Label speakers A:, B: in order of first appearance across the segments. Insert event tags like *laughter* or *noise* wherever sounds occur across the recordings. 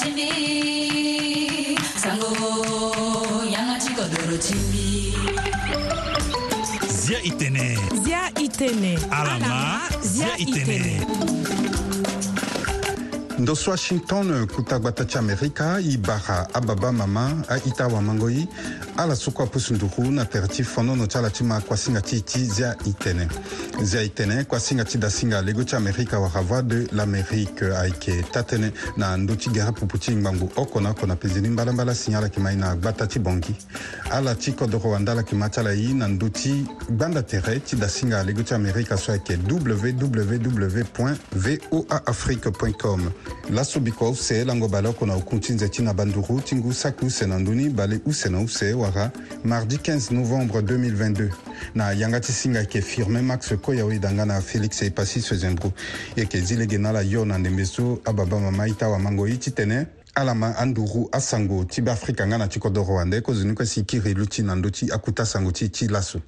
A: chimbi sango yanga chiko doro chimbi zia itene zia itene alama zia itene ndoso washington kutagbata ti amerika i bara ababa mama aita awamangoi ala so kue apusu nduku na tere ti fondono ti ala ti ma kuasinga ti ti zia e tene zia e tene kuasinga ti dasinga lego ti amérika wara voix de l'amérique ayeke ta tënë na ndö ti gara pupu ti ngbangu oko na oko na penzeni mbalambala si ala yeke ma e na gbata ti bongi ala ti kodro wanda ala yeke ma ti ala ye na ndö ti gbanda tere ti dasinga lego ti amérika so ayeke www voaafrique com laso biko use lango bale oko na okun ti nze ti na banduru ti ngu saki use na ndöni bale use na use wara Ouattara mardi 15 novembre 2022 na yanga ti singa yeke firmin max koya oyo danga na félix epasi sezembru e yeke zi lege na ala yo na ndembe so ababa mama ye ti awamango ye ti tene ala ma anduru asango ti beafrika nga na ti kodro wande kozoni kue si kiri lu ti na ndö ti akutu asango ti ti laso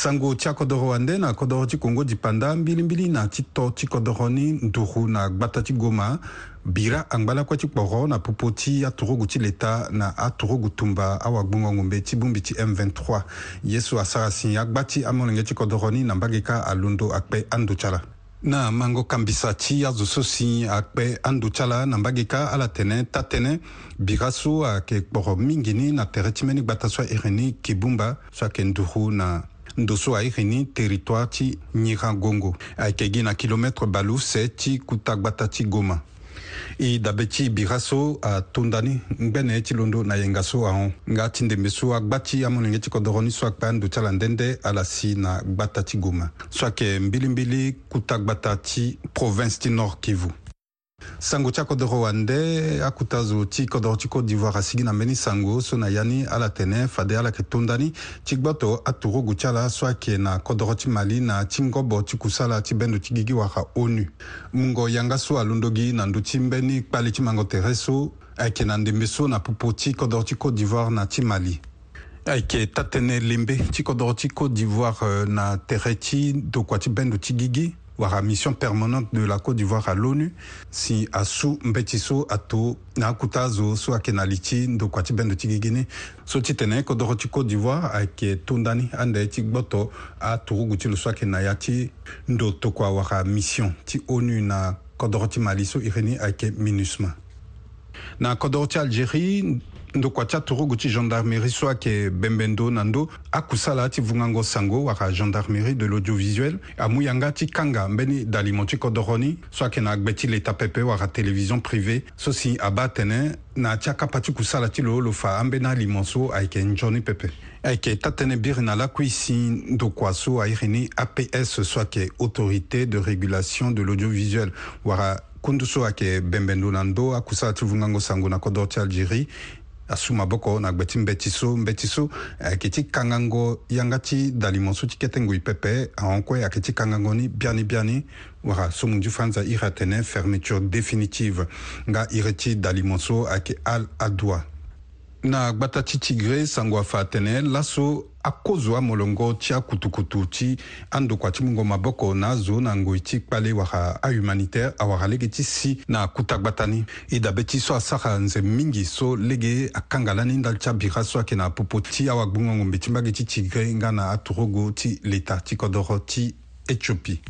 A: sango ti akodro wande na akodro ti kongo dipanda mbilimbili na ti to ti kodro ni nduru na gbata ti goma bira angba lakue ti kporo na popo ti aturugu ti leta na aturugu tumba awagbongo ngombe ti bongbi ti m23 ye so asara si agba ti amolenge ti kodro ni na mbage ka alondo akpe ando ti ala na mango kambisa ti azo so si akpe andö ti ala na mbage ka ala tene ta tënë bira so ayeke kporo mingi ni na tere ti mbeni gbata so airi ni kibungba so ayeke nduru na ndo ayeke ni territoire ti nyiga gongo ayeke gi na kilomètre balu se ti kutagbata ti goma i dabe ti bira so atondani ngbene ti londo na yenga so ahon nga tindembe so agba ti amolenge ti kodroni so akpa ando ti ala ndende ala si na gbata ti goma so ayeke mbilimbili kutagbata ti province ti nord kivu sango ti akodro wande akutazo ti kodro ti côte d'ivoire asigi na mbeni sango so na ya ni ala tene fade ala yeke tondani ti gbato aturugu ti ala so ayeke na kodro ti mali na ti ngobo ti kusala ti bendo ti gigi wara onu mungo yanga so alondogi na ndö ti mbeni kpali ti mango tere so ayeke na ndembe so na pupu ti kodro ti côte d'ivoire na ti mali ayeke tatene lembe ti kodro ti côte d'ivoire na tere ti dokua ti bendo ti gigi wara mission permanente de la côte d'ivoire à l'onu si asu mbeti so ato na akuta azo so ayeke na li ti ndoko ti bendo ti gigi ni so ti tene kodro ti côte d'ivoire ayeke tondani ande ti gboto atogogu ti lo so ayeke na ya ti ndo tokua wara mission ti onu na kodro ti mali so iri ni ayeke minusma na kodro ti algérie ndokua ti atorongo ti gendarmerie so ayeke bembendo na ndö akusala ti vungango sango wara gendarmerie de l'audiovisuel amû yanga ti kanga mbeni dalimo ti kodro ni so ayeke na agbe ti leta pepe wara télévision privée so si abâ tene na ti akapa ti kusala ti lo lo fa ambeni alimo so ayeke nzoni pepe ayeke tatënë biri na lakui si ndokua so airi ni aps so ayeke autorité de régulation de l'audiovisuel wara kunduso ayeke bembendo na ndö akusa atuvungango sango na kodro ti algérie asu maboko na gbe ti mbe ti so mbe ti so ayeke ti kangango yanga ti dalimon so ti ketengo e pepe ahokue ayeke ti kangango ni biani biani wara so mu nzu fanza iri atene fermeture définitive nga iri ti dalimon so ayeke al adoua na gbata ti ti gue sango afa atene laso akozwa molongo ti akutukutu ti andokua ti mungo maboko na azo na ngoi ti kpale wara ahumanitaire awara lege ti si na akuta gbata ni e dabe ti so asara nze mingi so lege akanga lani ndali ti abira so ayeke na apopo ti awagbungo ngombe ti mbage ti tigre nga na aturogo ti leta ti kodro ti éthiopie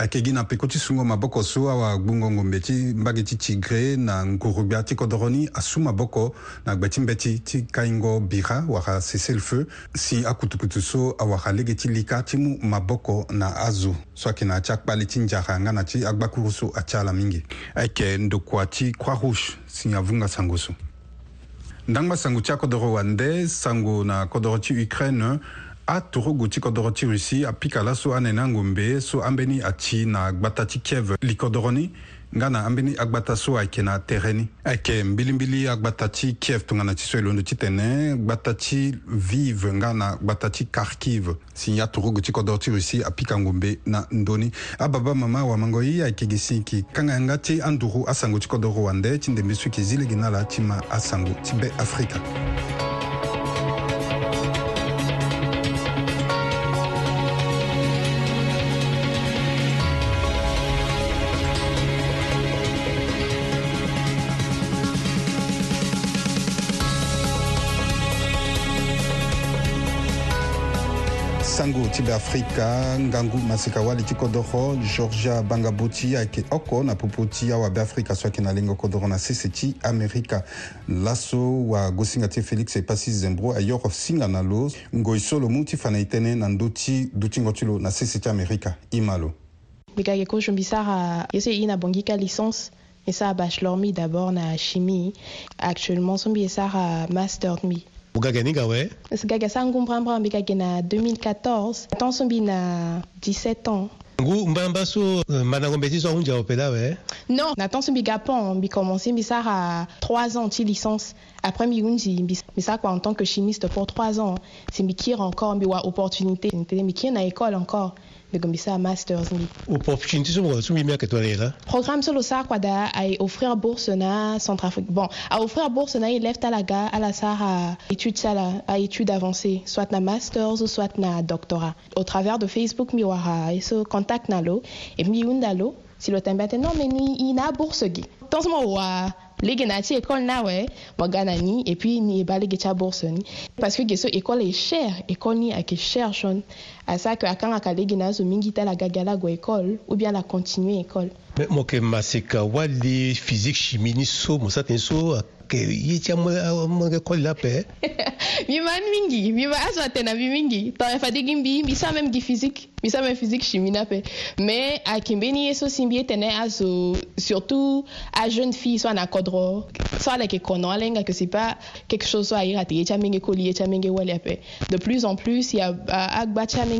A: ayeke na peko ti sungo maboko so awagbungongombe ti mbage ti tigre na ngurubia ti kodro ni asu maboko na gbe ti mbe ti ti kahingo bira wara cessez le feu si akutukutu so awara lege ti lika ti mu maboko na azo so ayeke na yâ ti akpali ti nzara nga na ti agbakuru so atia ala mingi ayeke ndokua ti croix rouge si avunga sango so ndangba sango ti akodro wande sango na kodro ti ukraine atorogu ti kodro ti rusi apika laso anene angombe so ambeni ati na agbata ti kiev likodro ni nga na ambeni agbata so ayeke na tere ni ayeke mbilimbili agbata ti kiev tongana ti so e londo ti tene gbata ti vive nga na gbata ti kharkiv si ye atorogu ti kodro ti rusi apika ngombe na ndöni ababa mama wamango ye ayeke gi si yeke kanganga ti anduru asango ti kodro wande ti ndembe so yeke zi lege na ala ti ma asango ti be afrika tshivhe afrika ngangu masika wali ti kodro georgia bangabu ti ayeke oko na pupu ti awabe afrika so ayeke na lengo kodro na sese ti amerika laso wagosinga ti félix e pasi zembro ayoro singa na lo ngoi so lo mu ti fa na e tënë na ndö ti dutingo ti lo na sese ti amerika i ma lo
B: mbeka ayeke ozio mbi sara ye so e i na bongi ka licence e sara bachelor mbi d'abord na chimie actuellement so mbi e sara master mbi 2014 17
A: ans euh, non na
B: ans licence après en tant que chimiste pour ans encore opportunité école encore begombisa masters ni
A: opportunity so que tu meka là?
B: programme solo sa kwada a offrir bourse na centrafrique bon a offrir bourse na élève talaga la sara études à à étude avancées, soit na masters soit na doctorat au travers de facebook Miwara, et so contact nalo et mi undalo si lo est non mais ni ina bourse gi dans mo wa lege na école na we ni et puis ni e ba lege cha bourse ni parce que geso école est chère école ni ak cher jaune à ça que quand la na zo mingi la gagala go école ou bien la continuer école
A: mais moi que maseka wali physique chimie ni so musa tenso ke yitia mo euh, mo école la *laughs* paix
B: mi man mingi mi ba azo tena mi mingi to e fadigi mbi sa même gi physique mi sa même physique chimie na paix mais a kimbeni eso simbie tena azo surtout à jeune fille soit na kodro soit la kono alenga que c'est pas quelque chose soit ira te yitia mingi ko yitia mingi wali ape de plus en plus y a agba chamingi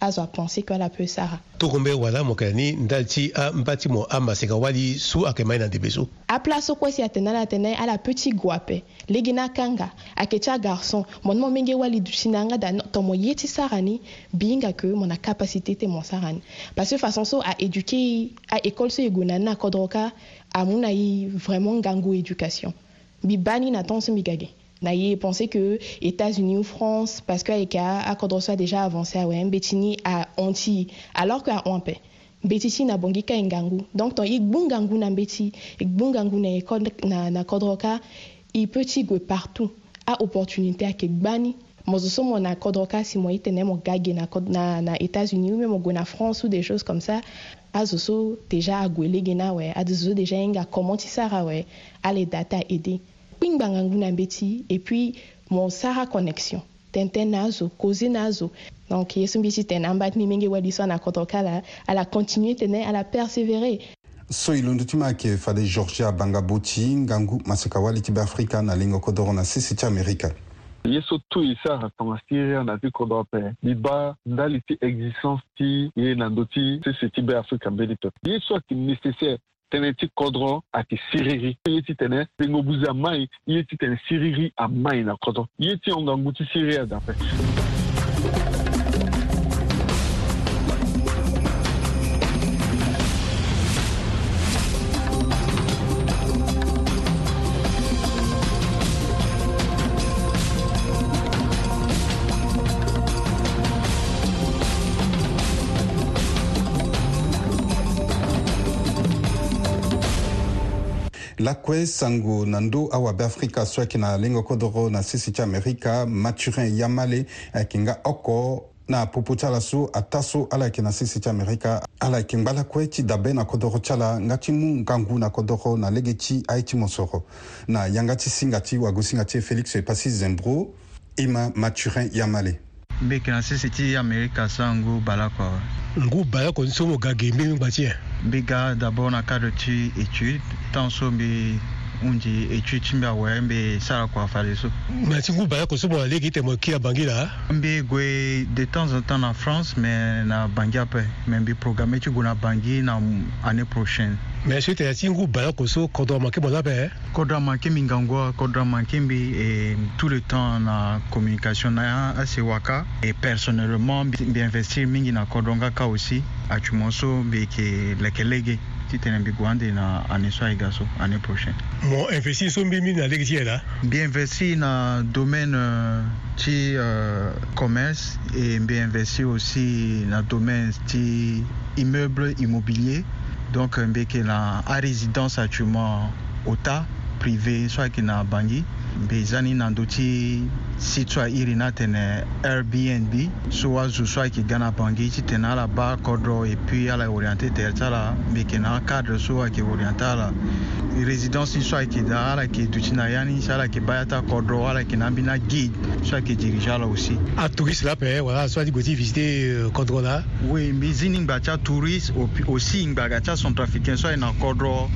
B: azo apense ke ala peut sara
A: tokumbe wala mo kɛ ni n dali ti n ba ti mɔ a masika wali su a kɛ ma i na debe so
B: a pla so kuasi atene ala atene ala peut ti gue ape legi ni akanga ayeke ti agarçon mo ni mo menge wali dusi na anga da tɔn mo ye ti sara ni bihinga ke mo na capacité ti mo sara ni parce que façon so aéduqué ye aécole so e gue na ni akodro ka amû na ye vraiment ngangu éducation mbi ba ni na tongaso mbi ga ge naye pensé que États-Unis ou France parce que eka a kodrosa déjà avancé à wen betini à onti alors qu'à à mbeti na bongi ka ingangu. donc ton igbu na mbeti igbu na na, na kodroka i petit go partout a opportunité à kegbani mozo so mo na kodroka si moi itene mo gage na na, na États-Unis ou même go na France ou des choses comme ça à zoso déjà gena, na we zoso déjà inga comment ti sara à les data aider ping banga ngu puis mon sara connexion tɛntɛn n'azo, causé cause donc ye sẽn bɩ tɩ tẽn un n bat mi à na kala a la continue tẽnɛ a la persévérer
A: so y londo fa maa georgia bãnga boti ngangu masika wali tɩ
B: be
A: na
B: lenga
A: kodg na sɩsɩ tɩ amerika ye so tu e si aga syria na ti kodro ape li ba ndali ti existence ti ye na ndö ti sese ti be mbeni pepe ye so nécessaire tënë ti kodro ayeke siriri ye ti tene lengo buzi amai ye ti tene siriri amai na kodro ye ti hongwangu ti siriri adanpe lakue sango na ndö awabe afrika so ayeke na lengo kodro na sese ti amerika mathurin yamale ayeke eh, nga oko na apupu ti ala so ata so ala yeke na sese ti amerika ala yeke ngba lakue ti dabe na kodro ti ala nga ti mu ngangu na kodro na lege ti aye ti mo soro na yanga ti singa ti wago singa ti e félix pasi zembro e ma mathurin yamale
C: mbe kena sese ti amerika
A: so angu bala kua wé ngu bala kua ni so mo ga ge mbe mingba ti e mbi ga
C: d'abord na cadre ti étude tan so mbi hunzi étude ti mbi awe mbi sara kua fale
A: so me ti ngu bala kua so mo na lege tene mo ki abangi la mbi gue de temps en
C: temps na france me na bangi ape me mbi programme ti gue na bangi na année prochaine
A: mɛ so tɛ singu bala koso
C: kɔdɔma ke bɔla bɛɛ kɔdɔma ke min kan tout le temps na communication na ya ase waka et personnellement bi investir mingi na kɔdɔn ka ka aussi atuma so bi ke lɛkɛlɛge ti tene mbi gue na année so ayega so année prochaine
A: mo investi so mbi mingi na lege ti
C: la mbi investi na domaine ti commerce et mbi investi aussi na domaine ti immeuble immobilier donc n euh, be ke na arésidence actuellement ota privé so ayeke na bangi mbe za ni na ndö ti sitwa iri na tene eh, airbnb so wazo so ayeke ga na bangi ti tene ala ba kodro e puis ala orienté tere ti ala meke na cadre so ayeke orienté ala résidence ni so ayeke da ala yeke duti na ya ni si
A: ala
C: yeke bâ ya ti akodro ala yeke na ambeni aguide so ayeke dirige ala aussi
A: atouriste la ape wala so adi go ti visité kodro la
C: oui mbi zi ni ngba ti atouriste aussi ngba ga ti acentrafricain so aye na kodro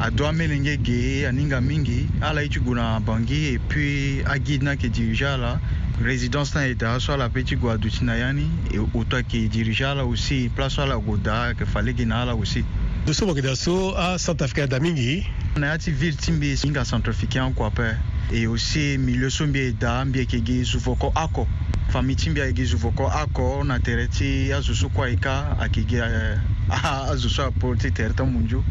C: ado amelenge ge aninga mingi ala ye ti gue na bangi e puis aguide na yeke dirige ala résidence na e da so ala peut ti gue aduti na ya ni e oto ayeke dirige ala aussi place so ala gue da ayeke fa lege na ala aussi lo so moke da so acentrafricain
A: ada mingi na ya ti ville
C: ti mbi hinga centrafricain akua ape e aussi milieu so mbi e da mbi yeke gi zu voko oko famille ti mbi ayeke gi zu voko oko na tere ti azo so kue ayeka ayeke euh, gi azoso apoti tere ti mu nzu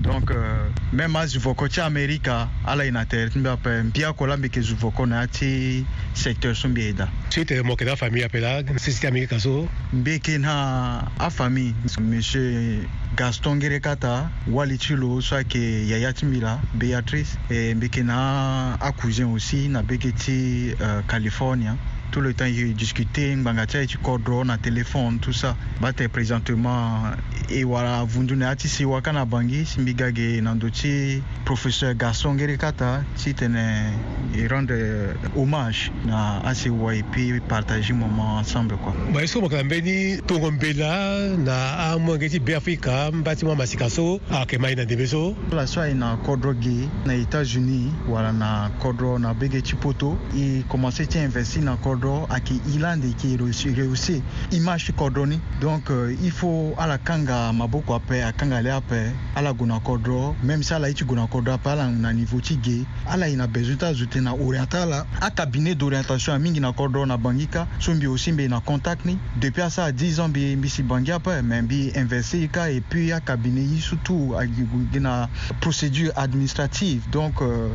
C: donc euh, même azuvoko ti amerika ala e na tere ti mbi ape mbi akolo ambeke zuvoko na ya ti secteur
A: so
C: mbi e da
A: so e tere mo yeke ti afamille ape la sesi ti amerika so
C: mbi e ke na afamille monsieur gaston ngere kata wali ti lo so ayeke yaya ti mbi la béatrice e mbi yeke na acousin aussi na bege ti euh, california tout le temps il discutait ngbanga tu drone, à téléphone tout ça Bah bate présentement et voilà vous vundune ati si wakana bangi simbigage nandoti professeur Gaston Gerikata si tene il euh, hommage na asi wa puis partager moment ensemble quoi ba iso
A: bakambeni tongombela na amwange ti Afrika mbati mwa masika so akemai na ndembe so la so
C: na kodro ge na États-Unis voilà, na kodro na bege chipoto poto i à investir na kodro kɔdɔ a ilande ilan de k'i reuse i ma donc euh, il faut à la kanga maboko apɛ à kan ka le à ala guna kɔdɔ même si ala i ti gona kɔdɔ na niveau tigé. À ala ina na bezuta zute na orienta cabinet d'orientation à mingi na kɔdɔ na bangika ka aussi mbi contact ni depuis à ça 10 ans mbi mbi si bangi apɛ mɛ mbi inversé ka et puis a cabinet surtout a gi na procédure administrative donc euh,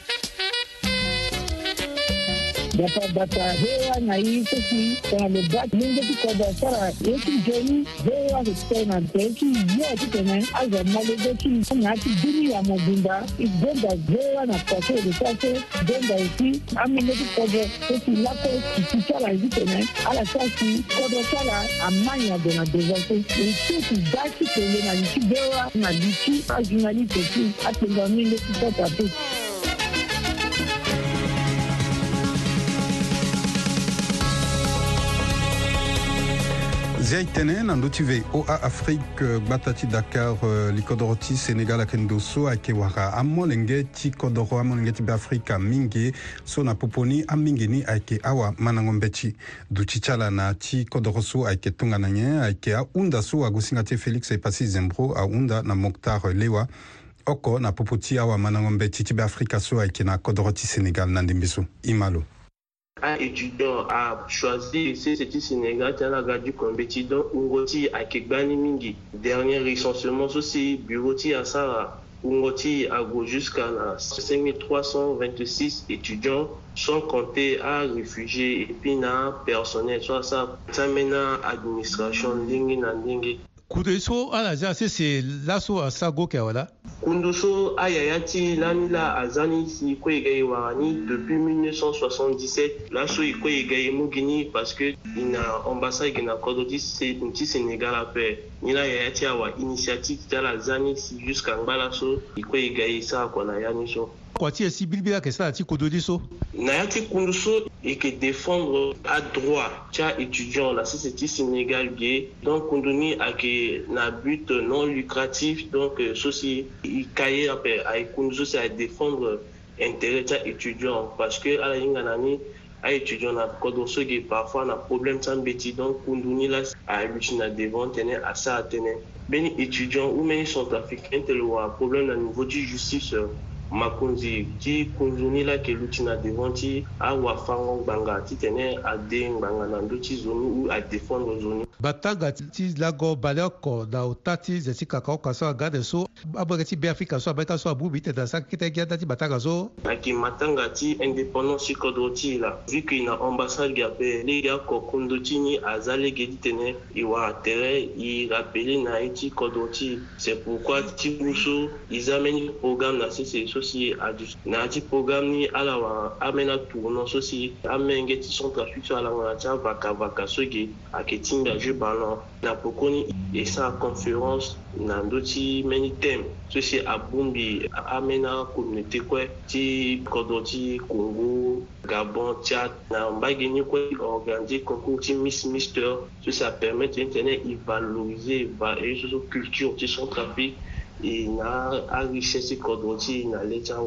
A: bapabata hewa na ye so si tongana lo ba ndenge ti kodro sara ye ti joni hewa so ti tongana tee ti yo ti tene azo ma lege ti anga ti duni ya mobimba e gbenda hewa na kpase lo so ase gbenda e si amenge ti kodro so si lako kiti ti ala e ti tene ala so asi kodro ti ala amanya ado na dezo so e so si da ti tene na li ti hewa na li ti azo na li tee ti atongana menge ti tota ti zia e tënë na ndö ti ve oa afrique gbata ti dakar euh, li kodro ti sénégal ayeke ndo so ayeke wara amolenge ti kodro amolenge ti beafrika mingi so na poponi amingi ni ayeke awa manango mbeti duti ti ala na ti kodro so ayeke tongana nyen ayeke ahunda so agosinga ti félix epasi zembro ahunda na moctar lewa oko na popo ti awa manango mbeti ti beafrika so ayeke na kodro ti sénégal na ndembi so i ma lo
D: un ah, étudiant a ah, choisi CCT Sénégal Talaga du Kombeti donc Ungoti à Kekbani Mingi. Dernier recensement aussi, Buroti à Sara. Ungoti a jusqu'à 5326 étudiants, sont comptés à réfugiés et puis na personnel, soit ça, ça mène à l'administration,
A: kudo so ala za sese
D: laso asa go kɛ wala kundu so aya ya ti lani la a zani si ko ye gɛye wa ni depuis 1977 laso i ko ye gɛye mu gini parce que i na ambassade gina kɔdɔ ti senegal
A: a fɛ
D: ni na yaya ti awa initiative ti ala za ni si jusqu'à ngbala so e kue e ga e sara kua na ya ni so kua ti e si bilibiri ayeke sara ti kodro ti so na ya ti kundu so e yeke défendre adroit ti aétudiant na sese ti sénégal gue donc kundu ni ayeke na but non lucratif donc euh, so si e ka ye ape ayeke kundu so si ayeke défendre intérêt ti aétudiant parce que ala hinga na ni a étudiant na kodro so ge parfois na problème san be ti donc kunduni la ayebe ti na devant tënë asa atënë mbeni étudiant ou mbeni centrafricain tene lo wa problème na niveau ti justice euh. makonzi ti konzoni la yeke lu ti na devant ti awafango ngbanga titene ade ngbanga na ndö ti zo ni u adefendre
A: zo ni batanga ti lago bale oko na ota ti zee ti kaka
D: oko
A: aso agade so abege ti beafrika so abeni ti aso abu mbi tene asara kete gi anda ti batanga so
D: ayeke matanga ti indépendance ti kodro ti e la vu que na ambassade gi ape lege oko kondo ti ni aza lege ti tene e wa atere e rappele na ye ti kodro ti e c'est pourquoi ti mu so e za meni programme na sese so so si a dusu na ti programme ni ala wan an bɛna tugu nɔ so si an mɛnkɛ ti sɔn trafik so ala wan a ti a vaka vaka soge a kɛ ti ngaju ban nɔ na poko ni e san conférence na ndö ti meni teme so si abungbi amena communauté kue ti kodro ti congo gabon tchad na mbage ni kue organise concours ti miss mister so si apermettre ti tënë ivaloriser e so so culture ti centrafrique E e na richesse kɔdɔn ti na le tsa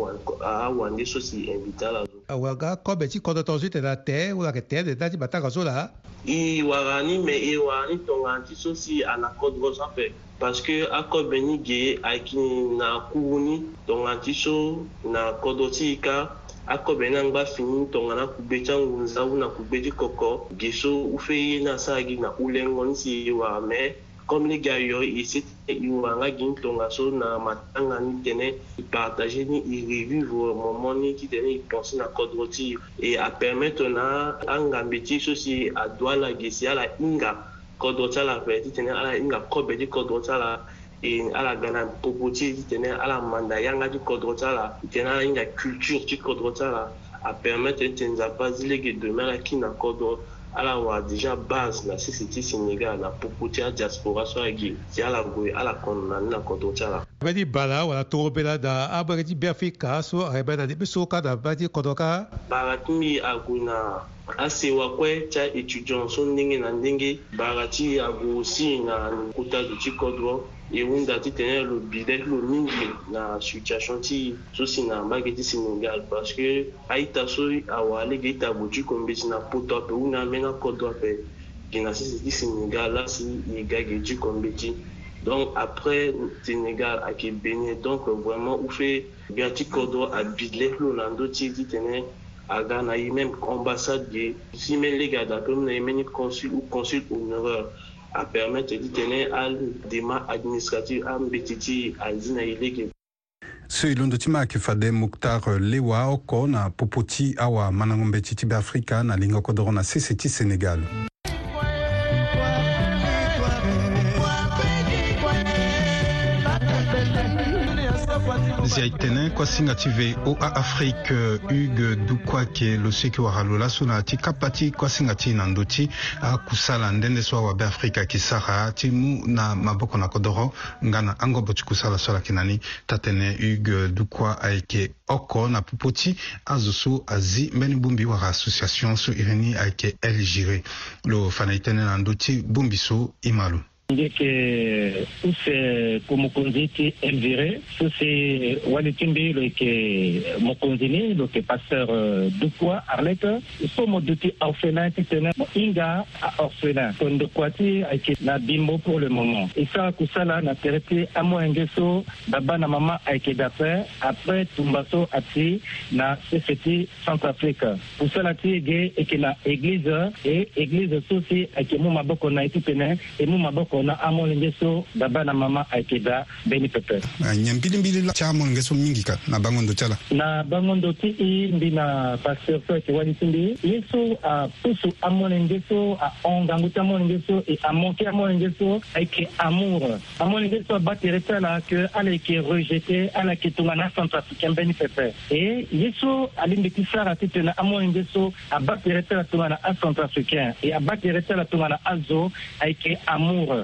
D: a wan de so si invita la.
A: awɔ nka kɔbɛ ti kɔdɔtɔ so tɛra tɛ wa kɛ tɛ de bata ka la. iwara
D: ni mɛ iwara e ni tɔnga ti so si a la kɔdɔn sanfɛ parce que ni ge a kin na kuuni tɔnga ti so na kɔdɔn ka. akɔbɛ na ngba fini tɔngana kugbe tsa ngunza wuna kugbe di kɔkɔ geso ufe ye na saagi na ule ŋɔni si ye wa mɛ kɔmini ga yɔ esi iwa an ka gin tonga so na matanga ni tene ipartage ni irevivre momo ni ti tene ipense na kodro ti e apermettre na angambi ti so si adua ala ge si ala hinga kodro ti ala vere ti tene ala hinga kobe ti kodro ti ala e ala ga na popo ti ti tene ala manda yanga ti kodro ti ala ti tene ala hinga culture ti kodro ti ala apermettre ni ti nzapa ti lege demain ala kiri na kodro ala wa déjà base na sisi ti sénégal na popo ti adiaspora so ayeke ti ala gue ala
A: kɔnɔna ni na kodro ti ala abe ti bala wala tongo be la da abege ti bia fi kaa so ayeke be na ni so ka na ba ti kodro ka bala ti
D: mbi ague na asewa kue ti étudiant so ndenge na ndenge bala ti ague aussi na kota zo ti kodro Yeunda ti tɛnɛ lo bi dɛkilo min na succaconti so sina mageti senegal paseke a yi ta so a ale k'i ta buci kɔnbesina potɔpe u na mɛnna kɔtɔfɛ ginasisi senegal lasi i gageji kɔnbeti donc après senegal ake benin donc vraiment u fɛ gati kɔdɔ a bi dɛkilo la ndo ti ti tɛnɛ à Ghana, il y a même ambassade, si même les gars, comme les consul ou consul ou a permettre tene al dema
A: administrative an be ti ti anzina e lege so e londo ti ma ayeke fade muktar
D: euh,
A: lewa oko na popo ti awa manango mbe ti ti beafrika na lingoko doro na sese ti sénégal mapezi ya tene kuasinga ti ve oa afrique hugue dukuake lo seki wahalola so na ti kapa ti kuasinga ti na ndö ti akusala ndende so awabe afrika ayeke sara ti mu na maboko na kodro nga na angobo ti kusala so ala yeke na ni tatene hugue dukua ayeke oko na popo ti azo so azi mbeni bongbi wara association so e ni ayeke elgiré lo fa na e tënë na ndö ti bongbi so e ma lo ndeke
E: use ku mokonzi ti elvire so si wali ti mbi lo yeke mokonzi ni lo yeke pasteur euh, dukua arlete so mo duti orphelin ti tënë mo hinga aorphelin to ndokua ti ayeke na bimbo pour le moment e sara kusala na tere ti amwenge so baba na mama ayeke ga après apres tumba so ati na sese ti centrafrique kusala ti et yeke na église e église so si ayeke mu maboko na ye ti et e mu maboko na amol ngeso baba na mama da mbeni pepe ah, nyen
A: mbilimbili
E: la ti amol ngeso mingi ka na bangondo ti ala na bangondo ti i mbi na pasteur so ayeke wani ti mbi ye so apusu amol ngeso ahongangu ti amol ngeso e amon ti amol ngeso ayeke amour amol ngeso abâ tere ti ala ke ala yeke rejete ala yeke tongana centrafricain mbeni pepe e ye so alingbi ti sara ti tene amol ngeso abâ tere ti ala tongana acentrafricain e abâ tere ti ala tongana azo ayeke amour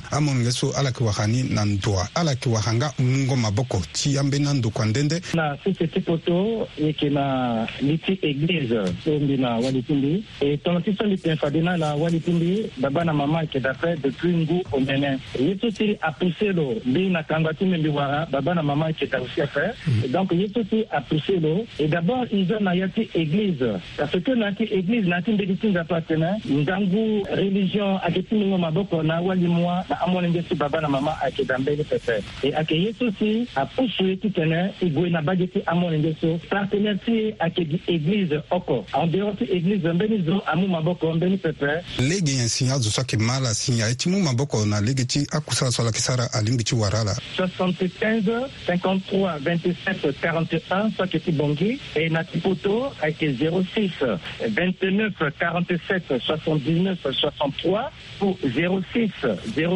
A: kan an mun kɛ so
E: ala
A: ki waxa ni nan tuwa ala ki waxa nga nungo maboko
E: ci
A: an be nan do dende na
E: sese ti poto e yeke na li ti église so mbi na wali ti mbi e tongana ti so mbi tene fade na la wali ti mbi babâ na mama ayeke da fe depuis ngu omene ye so ti apuse lo mbi na kanga ti mbi mbi wara babâ na mama ayeke da aussi afe mm. donc ye so ti apuse lo e d'abord nzo na ya ti église parce que na ya ti église na ya ti mbeni ti nzapa atene ngangu religion ayeke ti mingo maboko na awali mua na amoni nge si baba na mama ayeke da mbeni pepe e ayeke ye so si apusu ye titene e gue na bage ti amoni nge so partenaire ti ayeke gi église oko ambeo ti église mbeni zo amu
A: maboko
E: mbeni pepe
A: lege nyen si azo so ayeke ma la si aye ti mu maboko na lege
E: ti
A: akusala so ala yeke sara alingbi ti
E: wara la 75 53 27 41 so ayeke ti bongi e na ti poto ayeke 06 29 47 79 63 pour 06 0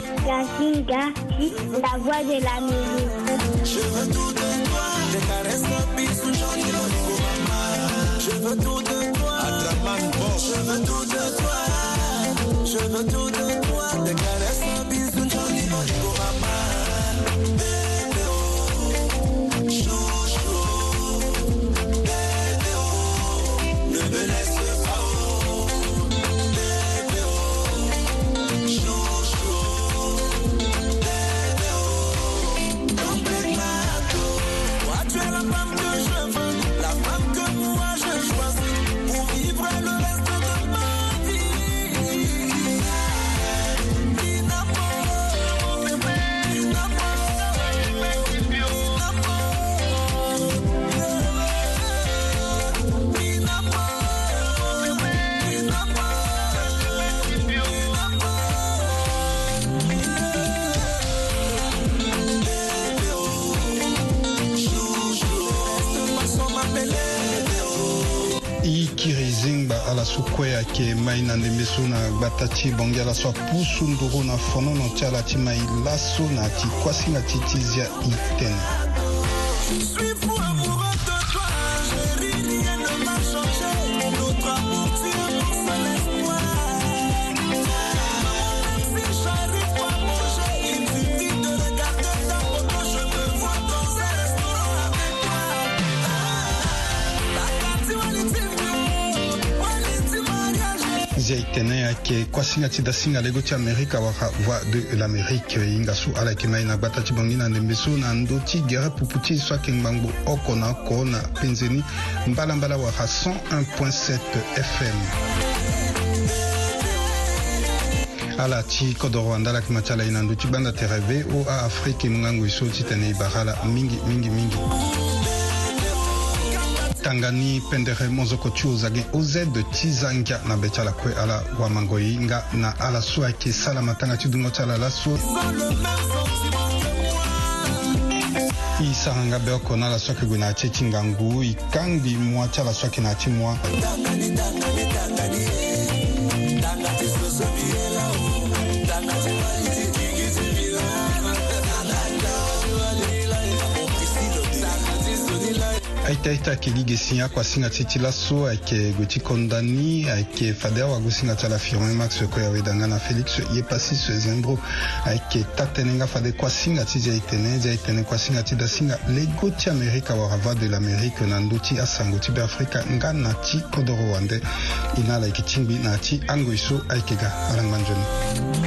A: Kazinga, la voix de la musique. Je veux tout de toi, je caresse le bisou, gentil Je veux tout de toi, attrape je veux tout de toi, je veux tout de toi, je caresse yeke mai na ndembe so na gba ta ti bongi ala so apusu ndoro na fonono ti ala ti mai laso na ti kuasinga ti ti zia i tene ya e tene ayeke kuasinga ti dasinga lego ti amérika wara voix de l'amérique hinga so ala yeke na ye na gbata ti bangi na ndembe so na ndö ti gere pupu ti so ayeke ngbangbru oko na oko na penze ni mbalambala wara 101.7 fm ala ti kodro andala yeke ma ti ala e na ndö ti gbanda tere voa afrique e mungangu e so ti tene e bara ala mingi mingi mingi tangani pendere mozoko ti o zange ozed ti zangia na mbe ti ala kue ala wamango hinga na ala so ayeke sala matanga ti dungo ti ala laso i sahanga be oko na ala so ayeke gue na yâ ti ti ngangu e kangbi mua ti ala so ayeke na yâ ti mua aita ita ayeke ligi si akua singa ti ti laso ayeke euh, gue ti kondani ayeke euh, fade awagu singa ti ala firmin max kue aweda nga na félix ye pasi so e zembro ayeke euh, ta tënë nga fade kua singa ti zia e tene zia e tene kua singa ti dasinga lego ti amérika awara de l'amérique na ndö ti asango ti beafrika nga na ti kodro wande e na ala yeke ti ngbi na yâ ti ango e so ayeke ga arangba nzoni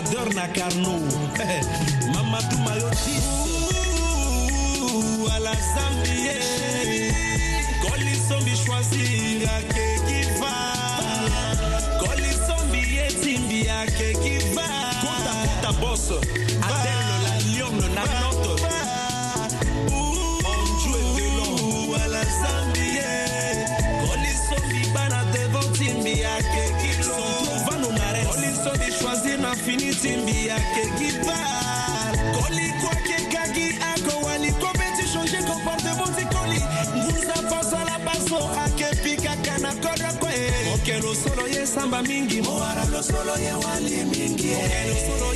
F: ecuador na carno *laughs* mamaduma yo ti ala zambi ye kolisombi shwazir akekiva kolisombi yetimbi akekiva kota kota bos solo ye samba mingi mowara solo ye wali mingi